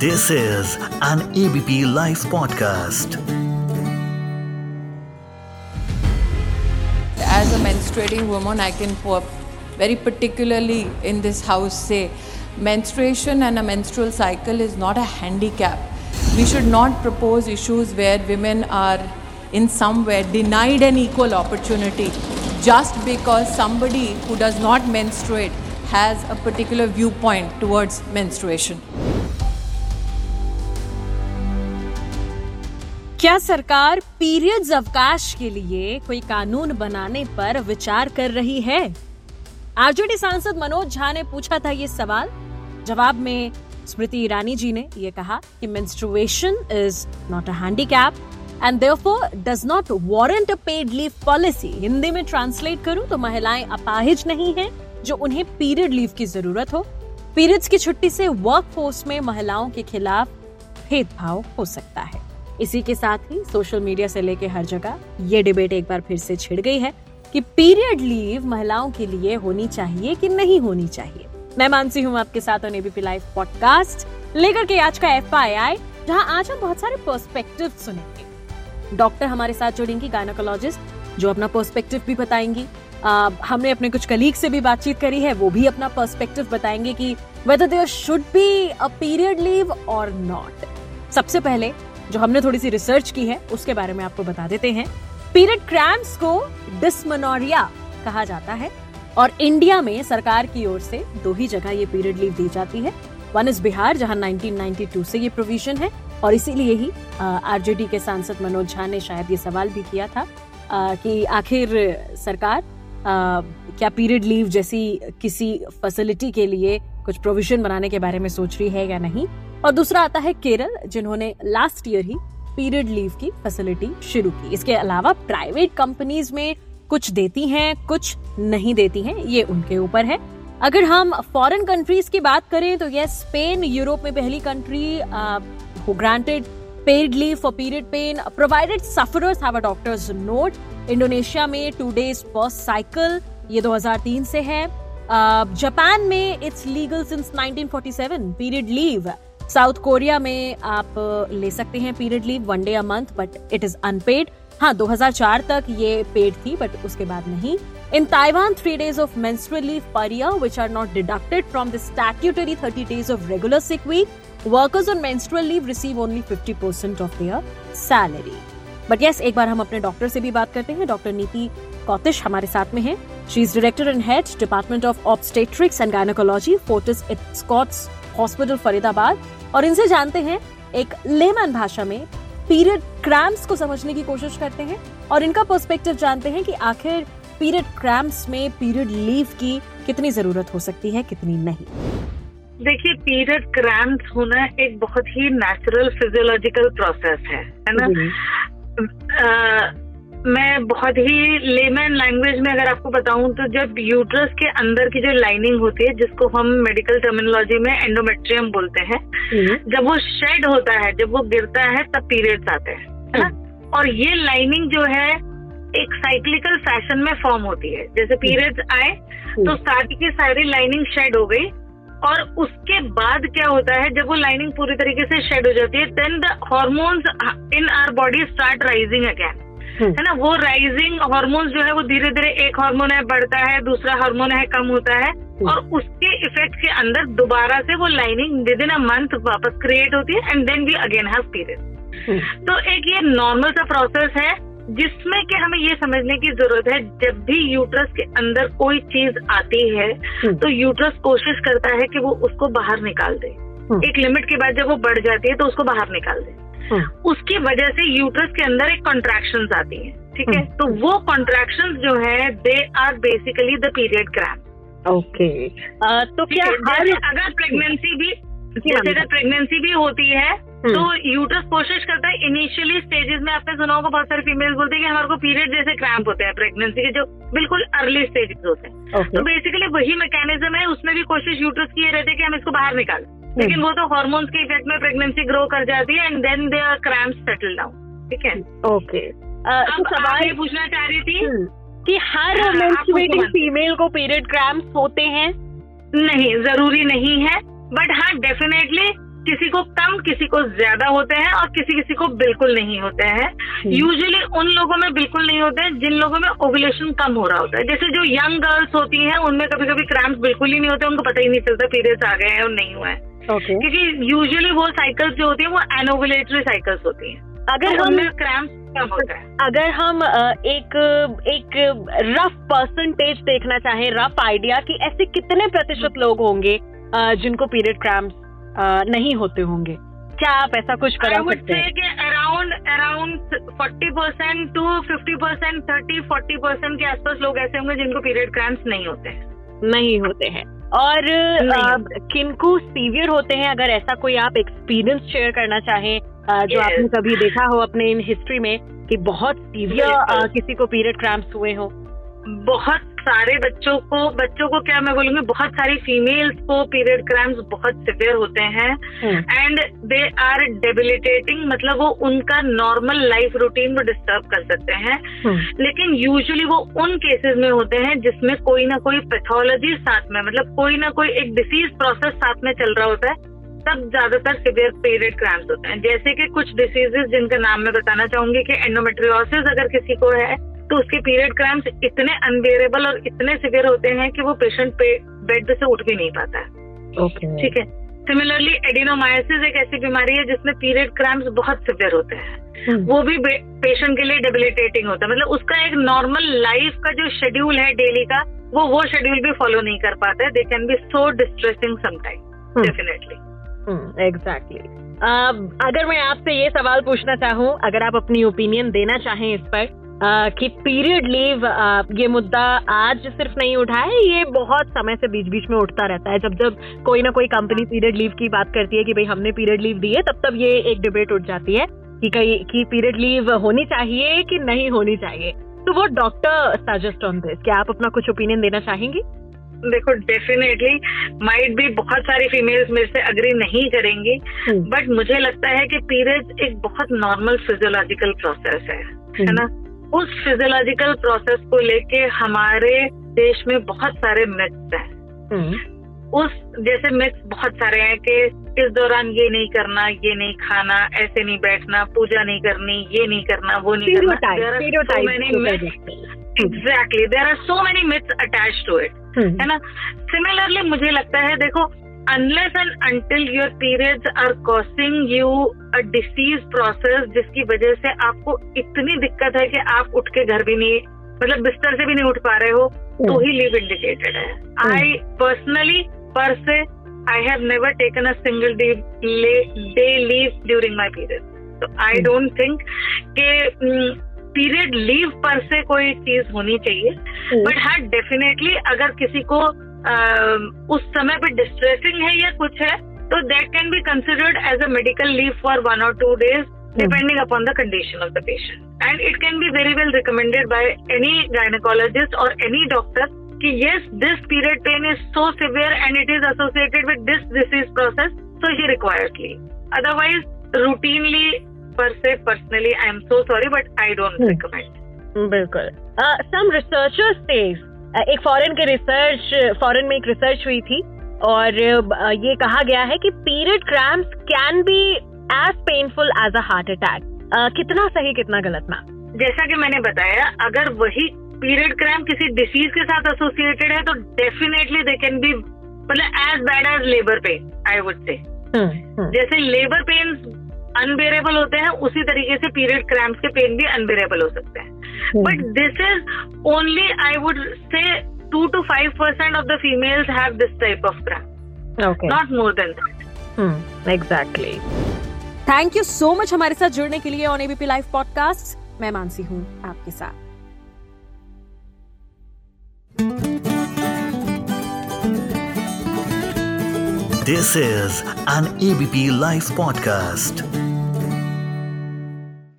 This is an ABP Life podcast. As a menstruating woman, I can very particularly in this house say menstruation and a menstrual cycle is not a handicap. We should not propose issues where women are in some way denied an equal opportunity just because somebody who does not menstruate has a particular viewpoint towards menstruation. क्या सरकार periods अवकाश के लिए कोई कानून बनाने पर विचार कर रही है? आरजेडी सांसद मनोज झा ने पूछा था ये सवाल। जवाब में स्मृति ईरानी जी ने ये कहा कि menstruation is not a handicap and therefore does not warrant a paid leave policy Hindi में ट्रांसलेट करूँ तो महिलाएँ अपाहिज नहीं हैं जो उन्हें पीरियड लीव की ज़रूरत हो। पीरियड्स की छुट्टी से वर्क फोर्स में महिलाओं के खिलाफ भेदभाव हो सकता है। इसी के साथ ही सोशल मीडिया से लेकर हर जगह ये डिबेट एक बार फिर से छिड़ गई है कि पीरियड लीव महिलाओं के लिए होनी चाहिए कि नहीं होनी चाहिए। मैं मानसी हूँ आपके साथ ऑन एबीपी लाइव पॉडकास्ट लेकर के आज का एफ़ आई आई जहाँ आज हम बहुत सारे पर्सपेक्टिव सुनेंगे। डॉक्टर हमारे साथ जुड़ेंगी गायनाकोलॉजिस्ट जो अपना पर्सपेक्टिव भी बताएँगी। आ, हमने अपने कुछ कलीग से भी बातचीत करी है वो भी अपना पर्सपेक्टिव बताएँगे कि whether there should be a period leave और नॉट सबसे पहले जो हमने थोड़ी सी रिसर्च की है उसके बारे में आपको बता देते हैं। पीरियड क्रैम्प्स को डिस्मनोरिया कहा जाता है और इंडिया में सरकार की ओर से दो ही जगह ये पीरियड लीव दी जाती है। वन इज़ बिहार जहाँ 1992 से ये प्रोविज़न है और इसीलिए ही आरजेडी के सांसद मनोज झा ने शायद ये सवाल भी किया था आ, कि आखिर सरकार आ, क्या पीरियड लीव जैसी किसी फैसिलिटी के लिए कुछ प्रोविज़न बनाने के बारे में सोच रही है या नहीं? और दूसरा आता है केरल, जिन्होंने लास्ट ईयर ही पीरियड लीव की फैसिलिटी शुरू की। इसके अलावा प्राइवेट कंपनीज़ में कुछ देती हैं, कुछ नहीं देती हैं, ये उनके ऊपर है। अगर हम फॉरेन कंट्रीज़ की बात करें तो यह स्पेन यूरोप में पहली country granted paid leave for period pain provided sufferers have a doctor's note Indonesia में टू डेज़ पर साइकिल ये 2003 से है। जापान में it's legal since 1947 period leave South Korea में आप ले सकते हैं period leave, one day a month but it is unpaid हाँ 2004 तक ये पेड थी बट उसके बाद नहीं. In Taiwan three days of menstrual leave per year, which are not deducted from the statutory 30 days of regular sick week. Workers on menstrual leave receive only 50% of their salary. But yes एक बार हम अपने doctor से भी बात करते हैं। Doctor नीति कौतिश हमारे साथ में है। She is director and head department of obstetrics and gynaecology Fortis Escorts hospital Faridabad और इनसे जानते हैं एक लेमन भाषा में पीरियड क्रैम्प्स को समझने की कोशिश करते हैं और इनका पर्सपेक्टिव जानते हैं कि आखिर पीरियड क्रैम्प्स में पीरियड लीव की कितनी ज़रूरत हो सकती है कितनी नहीं। देखिए पीरियड क्रैम्प्स होना एक बहुत ही नेचुरल फिजियोलॉजिकल प्रोसेस है है ना? मैं बहुत ही लेमन लैंग्वेज में अगर आपको बताऊँ तो जब यूट्रस के अंदर की जो लाइनिंग होती है जिसको हम मेडिकल टर्मिनोलॉजी में एंडोमेट्रियम बोलते हैं जब वो शेड होता है जब वो गिरता है तब पीरियड्स आते हैं है ना? और ये लाइनिंग जो है एक साइक्लिकल फ़ैशन में फॉर्म होती है। जैसे पीरियड्स आए तो स्टार्ट की सारी लाइनिंग शेड हो गई और उसके बाद क्या होता है जब वो लाइनिंग पूरी तरीके से शेड हो जाती है then the hormones in our body start rising again है ना वो राइजिंग हार्मोन्स जो है वो धीरे धीरे एक हार्मोन है बढ़ता है दूसरा हार्मोन है कम होता है और उसके इफ़ेक्ट के अंदर दोबारा से वो lining with in a month वापस क्रिएट होती है and then we again have period तो एक ये नॉर्मल सा प्रोसेस है जिसमें कि हमें ये समझने की ज़रूरत है जब भी यूट्रस के अंदर कोई चीज़ आती है तो यूट्रस कोशिश करता है कि वो उसको बाहर निकाल दे। एक लिमिट के बाद जब वो बढ़ जाती है तो उसको बाहर निकाल दे। उसकी वजह से यूट्रस के अंदर एक कॉन्ट्रैक्शन आती है ठीक है? तो वो कॉन्ट्रैक्शन जो है they are basically the period cramp okay. तो क्या हर अगर प्रेगनेंसी भी जैसे अगर प्रेगनेंसी भी होती है तो यूट्रस कोशिश करता है इनिशियली स्टेजेस में आपने सुना होगा बहुत सारे फीमेल्स बोलते हैं कि हमारे को पीरियड जैसे क्रैम्प होते हैं प्रेगनेंसी के जो बिल्कुल अर्ली स्टेजेस होते हैं। तो बेसिकली वही मैकेनिज्म है उसमें भी कोशिश यूट्रस की ये रहती है कि हम इसको बाहर निकालें। लेकिन वो तो हॉर्मोन्स के इफ़ेक्ट में प्रेगनेंसी ग्रो कर जाती है and then they are cramp settle down ठीक है? ओके अब सवाल ये पूछना चाह रही थी कि हर हाँ, मेंस्ट्रुएटिंग फीमेल को पीरियड क्रैम्प्स होते हैं? नहीं ज़रूरी नहीं है बट हाँ डेफिनेटली किसी को कम किसी को ज़्यादा होते हैं और किसी किसी को बिल्कुल नहीं होते हैं। यूजुअली उन लोगों में बिल्कुल नहीं होते हैं जिन लोगों में ओवुलेशन कम हो रहा होता है। जैसे जो यंग गर्ल्स होती हैं उनमें कभी कभी क्रैम्प बिल्कुल ही नहीं होते उनको पता ही नहीं चलता पीरियड्स आ गए हैं और नहीं हुआ है। ओके क्योंकि यूजुअली वो साइकिल्स जो होती है वो एनोवुलेटरी साइकिल्स होती है। अगर तो हम क्रैम्प है? अगर हम एक एक रफ परसेंटेज देखना चाहें रफ आइडिया कि ऐसे कितने प्रतिशत लोग होंगे जिनको पीरियड क्रैम्प्स नहीं होते होंगे? क्या आप ऐसा कुछ करा सकते हैं? कि around around forty percent to fifty percent thirty forty percent के आसपास लोग ऐसे होंगे जिनको पीरियड क्रैम्प्स नहीं होते। नहीं होते हैं। और किनको सीवियर होते हैं अगर ऐसा कोई आप एक्सपीरियंस शेयर करना चाहें अ, जो Yes. आपने कभी देखा हो अपने इन हिस्ट्री में कि बहुत सीवियर। किसी को पीरियड क्रैम्प हुए हो बहुत सारे बच्चों को बच्चों को क्या मैं बोलूँगी बहुत सारी फीमेल्स को पीरियड क्रैम्प्स बहुत सिवियर होते हैं। एंड दे आर डेबिलिटेटिंग मतलब वो उनका नॉर्मल लाइफ रूटीन वो डिस्टर्ब कर सकते हैं। लेकिन यूजुअली वो उन केसेस में होते हैं जिसमें कोई ना कोई पैथोलॉजी साथ में मतलब कोई ना कोई एक डिसीज प्रोसेस साथ में चल रहा होता है तब ज़्यादातर सिवियर पीरियड क्रैम्प्स होते हैं। जैसे कि कुछ डिसीजेस जिनका नाम मैं बताना चाहूँगी कि एंडोमेट्रियोसिस अगर किसी को है तो उसके पीरियड क्रैम्प्स इतने अनबेरेबल और इतने सिवियर होते हैं कि वो पेशेंट पे बेड से उठ भी नहीं पाता है। ओके ठीक है? सिमिलरली एडिनोमायोसिस एक ऐसी बीमारी है जिसमें पीरियड क्रैम्प्स बहुत सिवियर होते हैं। वो भी पेशेंट के लिए डेबिलिटेटिंग होता है। मतलब उसका एक नॉर्मल लाइफ का जो शेड्यूल है डेली का वो वो शेड्यूल भी फॉलो नहीं कर पाता है। They can be so distressing sometime Hmm. Definitely exactly अगर मैं आपसे ये सवाल पूछना चाहूँ अगर आप अपनी ओपिनियन देना चाहें इस पर कि पीरियड लीव ये मुद्दा आज सिर्फ़ नहीं उठा है ये बहुत समय से बीच बीच में उठता रहता है। जब जब कोई ना कोई कंपनी पीरियड लीव की बात करती है कि भाई हमने पीरियड लीव दी है तब तब ये एक डिबेट उठ जाती है कि कई कि पीरियड लीव होनी चाहिए कि नहीं होनी चाहिए। तो वो डॉक्टर सजेस्ट ऑन दिस क्या आप अपना कुछ ओपिनियन देना चाहेंगी? देखो डेफिनेटली माइट भी बहुत सारी फीमेल्स मेरे से अग्री नहीं करेंगी बट मुझे लगता है कि पीरियड एक बहुत नॉर्मल फिजियोलॉजिकल प्रोसेस है है ना? उस फिजियोलॉजिकल प्रोसेस को लेके हमारे देश में बहुत सारे मिथ्स हैं। हम्म, उस जैसे मिथ्स बहुत सारे हैं कि इस दौरान ये नहीं करना ये नहीं खाना ऐसे नहीं बैठना पूजा नहीं करनी ये नहीं करना वो नहीं करना. There are so many myths attached to it. हम्म, है ना? सिमिलरली मुझे लगता है देखो unless and until your periods are causing you a disease process जिसकी वजह से आपको इतनी दिक्कत है कि आप उठ के घर भी नहीं मतलब बिस्तर से भी नहीं उठ पा रहे हो तो ही लीव इंडिकेटेड है। I personally per se I have never taken a single day day leave during my period तो आई डोंट थिंक के पीरियड लीव पर से कोई चीज़ होनी चाहिए। बट हाँ डेफिनेटली अगर किसी को उस समय पे डिस्ट्रेसिंग है या कुछ है तो that can be considered as a medical leave for one और two days depending upon the condition of the patient and it can be very well recommended by any gynaecologist और एनी डॉक्टर कि yes this period pain is so severe and it is associated with this disease process so he required leave otherwise routinely per se personally I am so sorry but I don't recommend बिल्कुल। Some researchers एक foreign के research foreign में एक research हुई थी और ये कहा गया है कि period cramps can be as painful as a heart attack कितना सही कितना गलत मैम जैसा कि मैंने बताया अगर वही पीरियड क्रैम्प किसी डिसीज के साथ एसोसिएटेड है तो डेफिनेटली दे कैन बी मतलब as bad as labour pain I would say जैसे लेबर पेन अनबेरेबल होते हैं उसी तरीके से पीरियड क्रैम्प के पेन भी अनबेरेबल हो सकते हैं। But this is only I would say two two five percent of the females have this type of cramp okay not more than that exactly thank you so much हमारे साथ जुड़ने के लिए on ABP live podcast मैं मानसी हूँ आपके साथ. This is an ABP Life podcast.